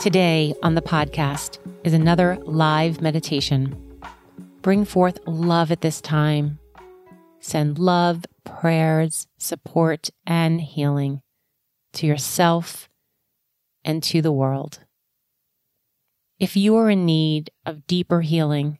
Today on the podcast is another live meditation. Bring forth love at this time. Send love, prayers, support, and healing to yourself and to the world. If you are in need of deeper healing,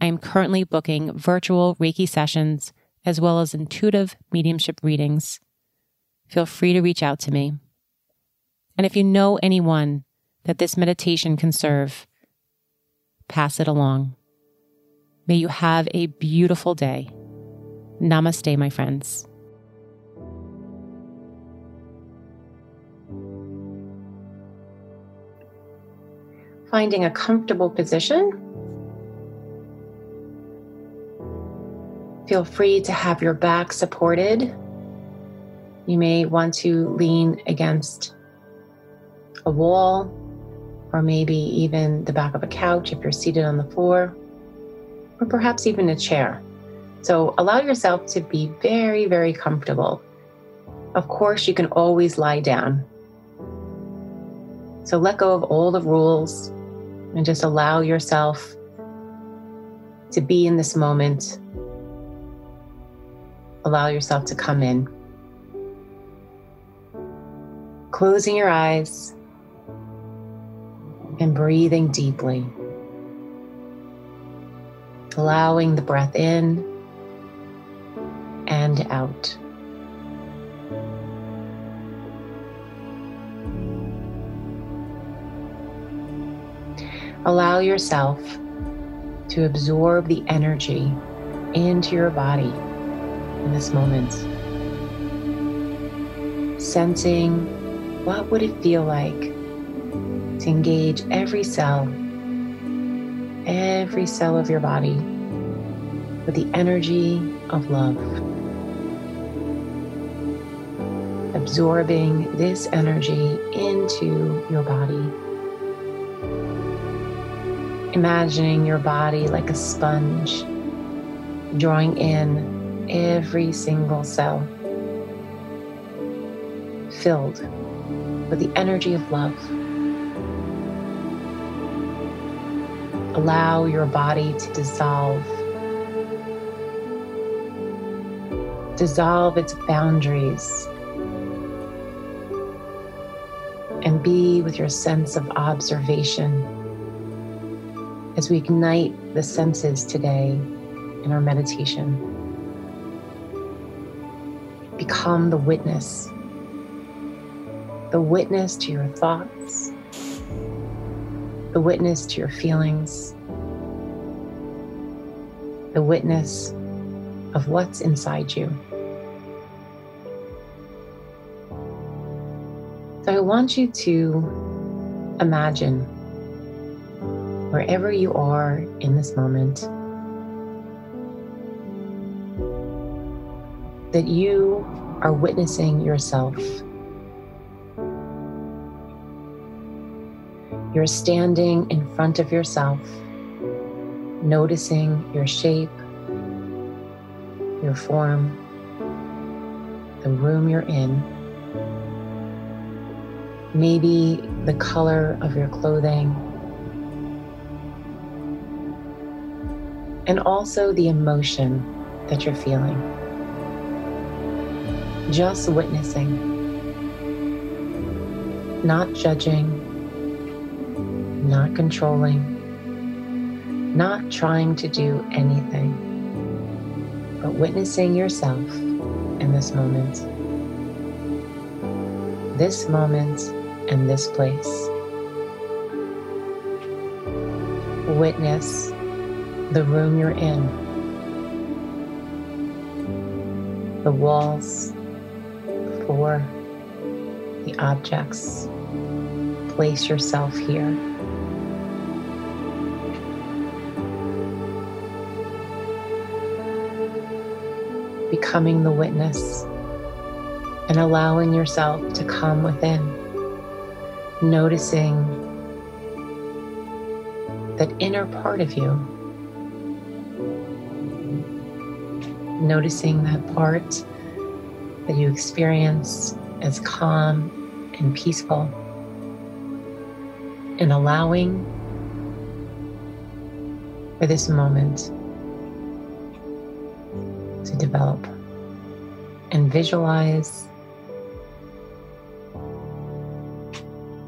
I am currently booking virtual Reiki sessions as well as intuitive mediumship readings. Feel free to reach out to me. And if you know anyone that this meditation can serve, pass it along. May you have a beautiful day. Namaste, my friends. Finding a comfortable position. Feel free to have your back supported. You may want to lean against a wall or maybe even the back of a couch if you're seated on the floor, or perhaps even a chair. So allow yourself to be very, very comfortable. Of course, you can always lie down. So let go of all the rules and just allow yourself to be in this moment. Allow yourself to come in. Closing your eyes and breathing deeply. Allowing the breath in and out. Allow yourself to absorb the energy into your body in this moment. Sensing what would it feel like engage every cell, every cell of your body with the energy of love. Absorbing this energy into your body. Imagining your body like a sponge, drawing in every single cell, filled with the energy of love. Allow your body to dissolve. Dissolve its boundaries and be with your sense of observation as we ignite the senses today in our meditation. Become the witness, the witness to your thoughts the witness to your feelings, the witness of what's inside you. So I want you to imagine wherever you are in this moment that you are witnessing yourself You're standing in front of yourself, noticing your shape, your form, the room you're in, maybe the color of your clothing, and also the emotion that you're feeling. Just witnessing, not judging not controlling, not trying to do anything, but witnessing yourself in this moment, this moment and this place. Witness the room you're in, the walls, the floor, the objects. Place yourself here. Becoming the witness and allowing yourself to come within, noticing that inner part of you. Noticing that part that you experience as calm and peaceful, and allowing for this moment to develop and visualize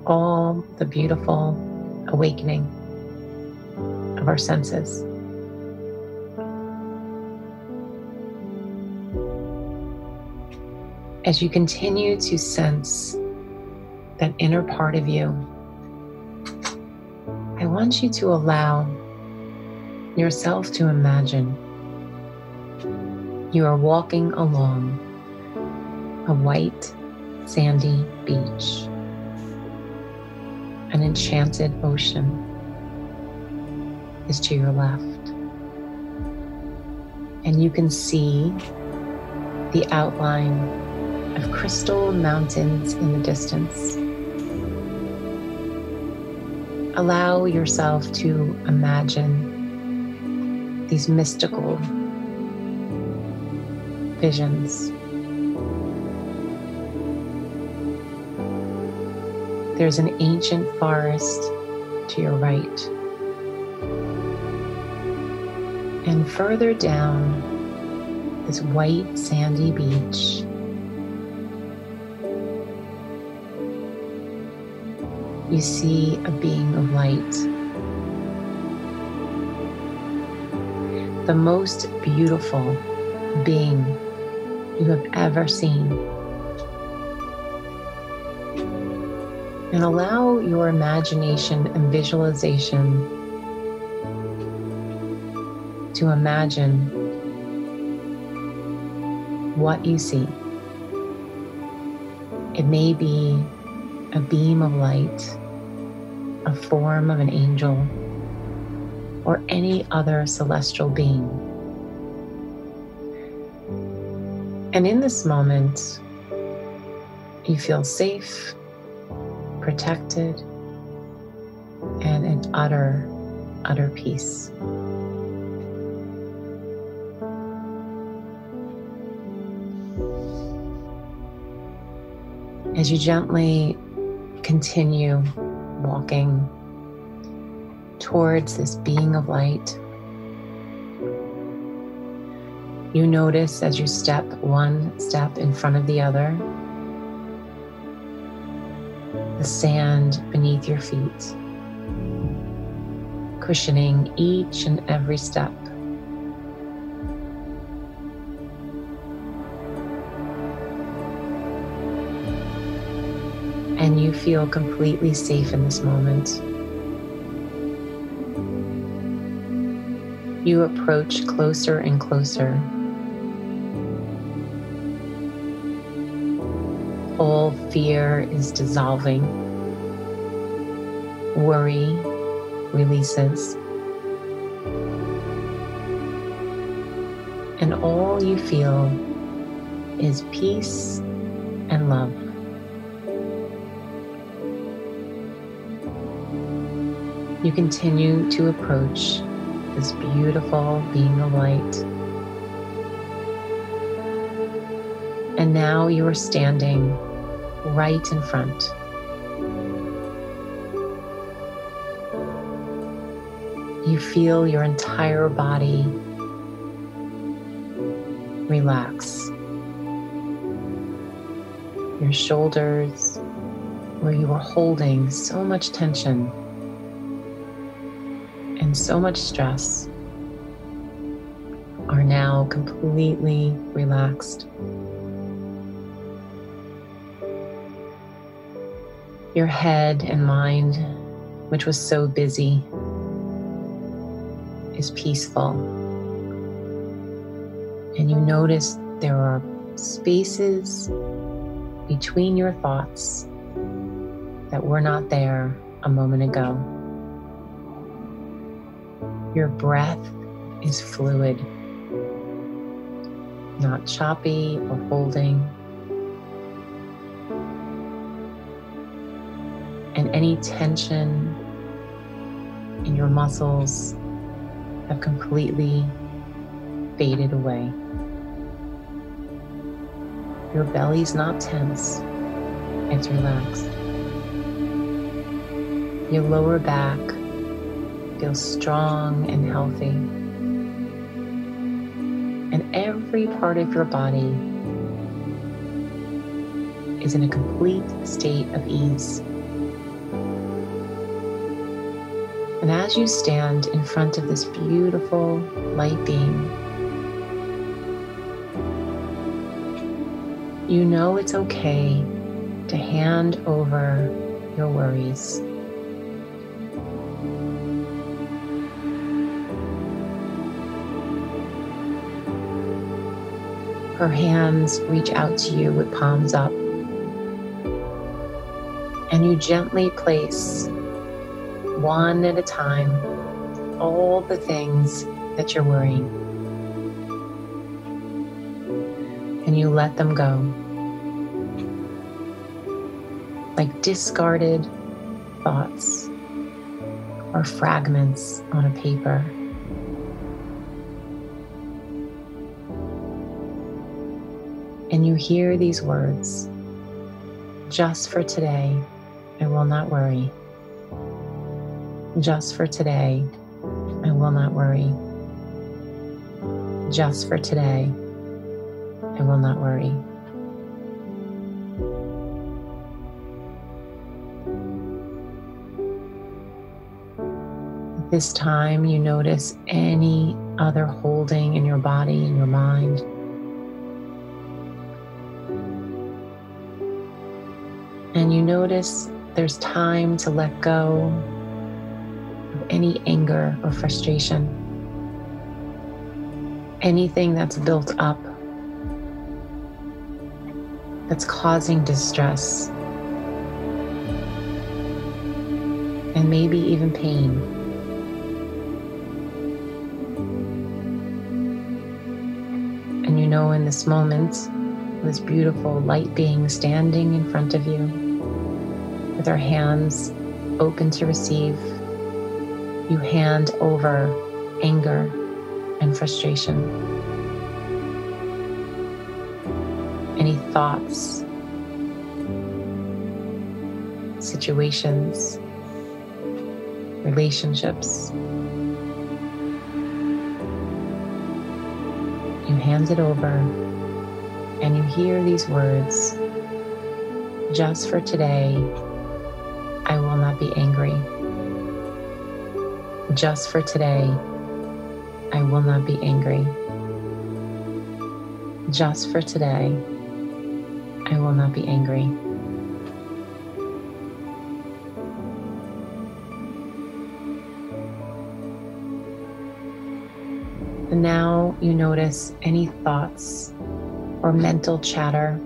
all the beautiful awakening of our senses. As you continue to sense that inner part of you, I want you to allow yourself to imagine you are walking along a white, sandy beach, an enchanted ocean is to your left. And you can see the outline of crystal mountains in the distance. Allow yourself to imagine these mystical visions. There's an ancient forest to your right. And further down this white sandy beach, you see a being of light. The most beautiful being you have ever seen. And allow your imagination and visualization to imagine what you see. It may be a beam of light, a form of an angel, or any other celestial being. And in this moment, you feel safe, protected, and in utter, utter peace. As you gently continue walking towards this being of light, You notice as you step one step in front of the other, the sand beneath your feet, cushioning each and every step. And you feel completely safe in this moment. You approach closer and closer fear is dissolving, worry releases, and all you feel is peace and love. You continue to approach this beautiful being of light. And now you are standing right in front. You feel your entire body relax. Your shoulders, where you were holding so much tension and so much stress, are now completely relaxed. Your head and mind, which was so busy, is peaceful. And you notice there are spaces between your thoughts that were not there a moment ago. Your breath is fluid. not choppy or holding. Any tension in your muscles have completely faded away. Your belly's not tense, it's relaxed. Your lower back feels strong and healthy. And every part of your body is in a complete state of ease. And as you stand in front of this beautiful light being, you know it's okay to hand over your worries. Her hands reach out to you with palms up. And you gently place, one at a time, all the things that you're worrying. And you let them go. Like discarded thoughts or fragments on a paper. and you hear these words Just for today, I will not worry. Just for today, I will not worry. Just for today, I will not worry. this time, you notice any other holding in your body, in your mind. And you notice there's time to let go any anger or frustration, anything that's built up that's causing distress and maybe even pain. And you know, in this moment, this beautiful light being standing in front of you with our hands open to receive, you hand over anger and frustration. Any thoughts, situations, relationships. You hand it over and you hear these words just for today I will not be angry. Just for today, I will not be angry. Just for today, I will not be angry. And now you notice any thoughts or mental chatter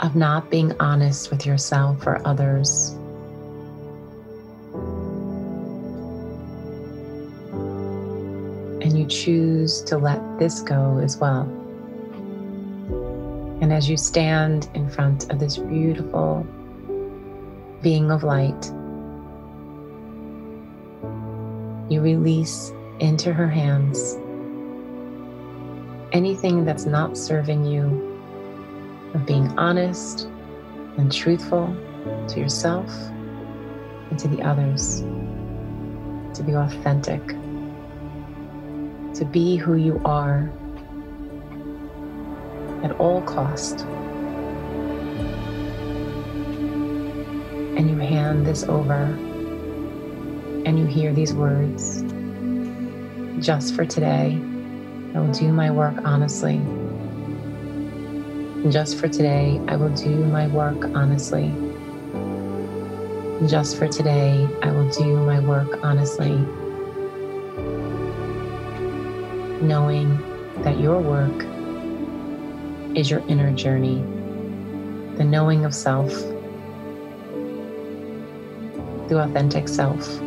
of not being honest with yourself or others. Choose to let this go as well. And as you stand in front of this beautiful being of light, you release into her hands anything that's not serving you of being honest and truthful to yourself and to the others, to be authentic, to be who you are at all cost. And you hand this over and you hear these words just for today, I will do my work honestly just for today, I will do my work honestly. Just for today, I will do my work honestly knowing that your work is your inner journey, the knowing of self, the authentic self,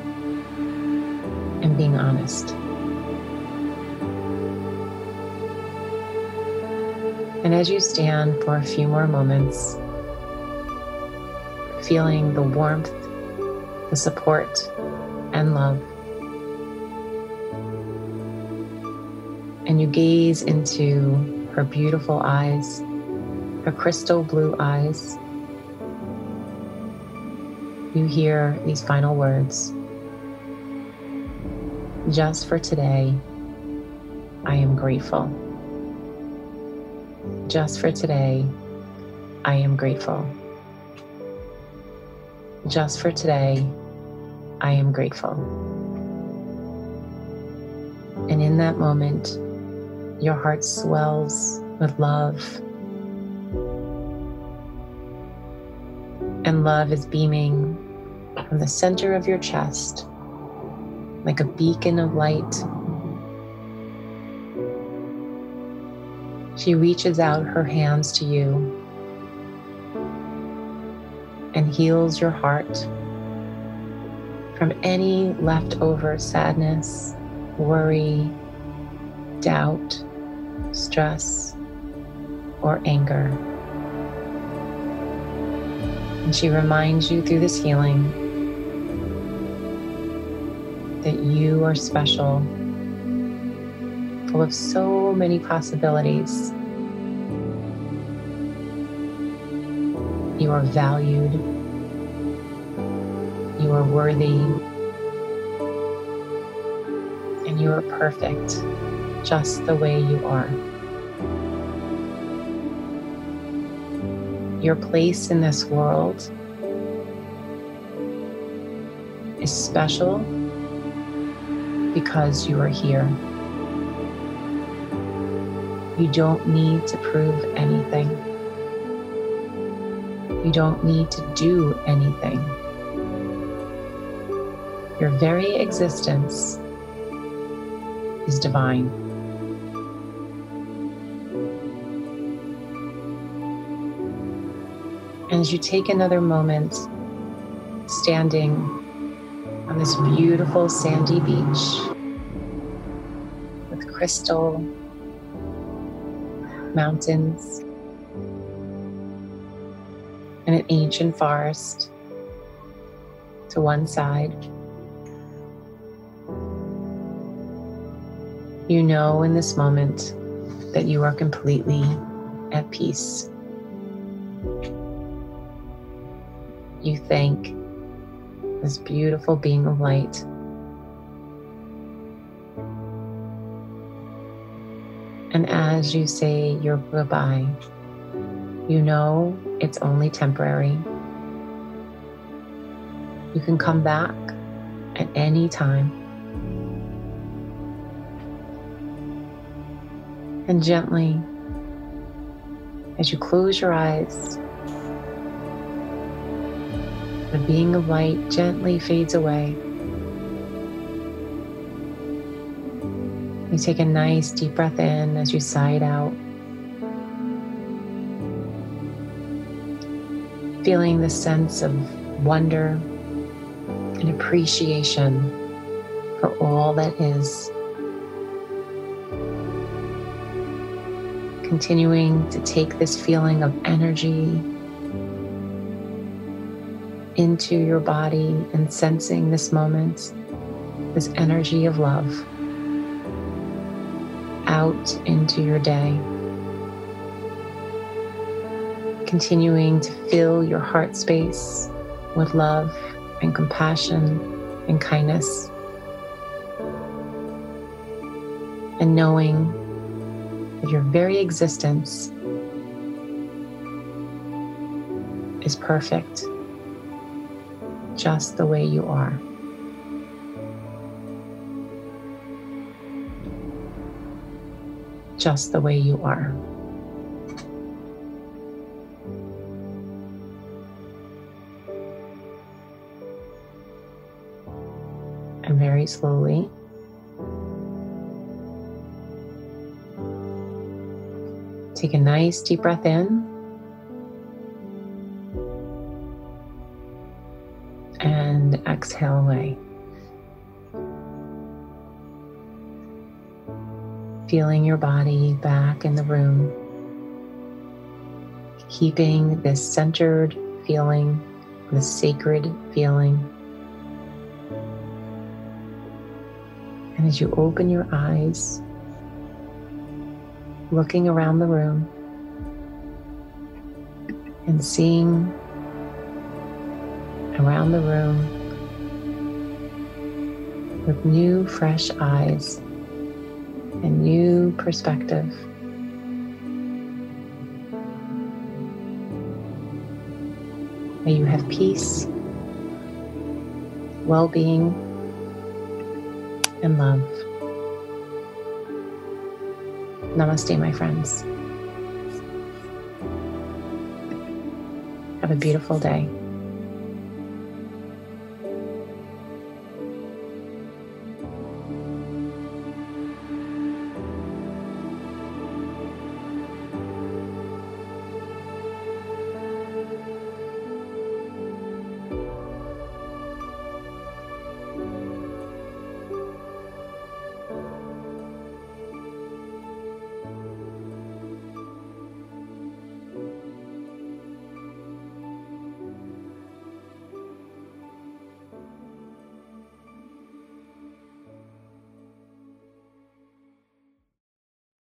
and being honest. And as you stand for a few more moments, feeling the warmth, the support, and love and you gaze into her beautiful eyes, her crystal blue eyes, you hear these final words. Just for today, I am grateful. Just for today, I am grateful. Just for today, I am grateful. And in that moment, your heart swells with love. And love is beaming from the center of your chest like a beacon of light. She reaches out her hands to you and heals your heart from any leftover sadness, worry, doubt, stress, or anger. And she reminds you through this healing that you are special, full of so many possibilities. You are valued. You are worthy. And you are perfect just the way you are. Your place in this world is special because you are here. You don't need to prove anything. You don't need to do anything. Your very existence is divine. And as you take another moment standing on this beautiful sandy beach with crystal mountains and an ancient forest to one side. You know in this moment that you are completely at peace. You thank this beautiful being of light. And as you say your goodbye, you know it's only temporary. You can come back at any time. And gently, as you close your eyes, the being of light gently fades away. You take a nice deep breath in as you sigh it out. Feeling the sense of wonder and appreciation for all that is. Continuing to take this feeling of energy into your body and sensing this moment, this energy of love out into your day. Continuing to fill your heart space with love and compassion and kindness. And knowing that your very existence is perfect just the way you are. Just the way you are. And very slowly, take a nice deep breath in. Feeling your body back in the room keeping this centered feeling, this sacred feeling. And as you open your eyes, looking around the room and seeing around the room with new, fresh eyes and new perspective. May you have peace, well being, and love. Namaste, my friends. Have a beautiful day.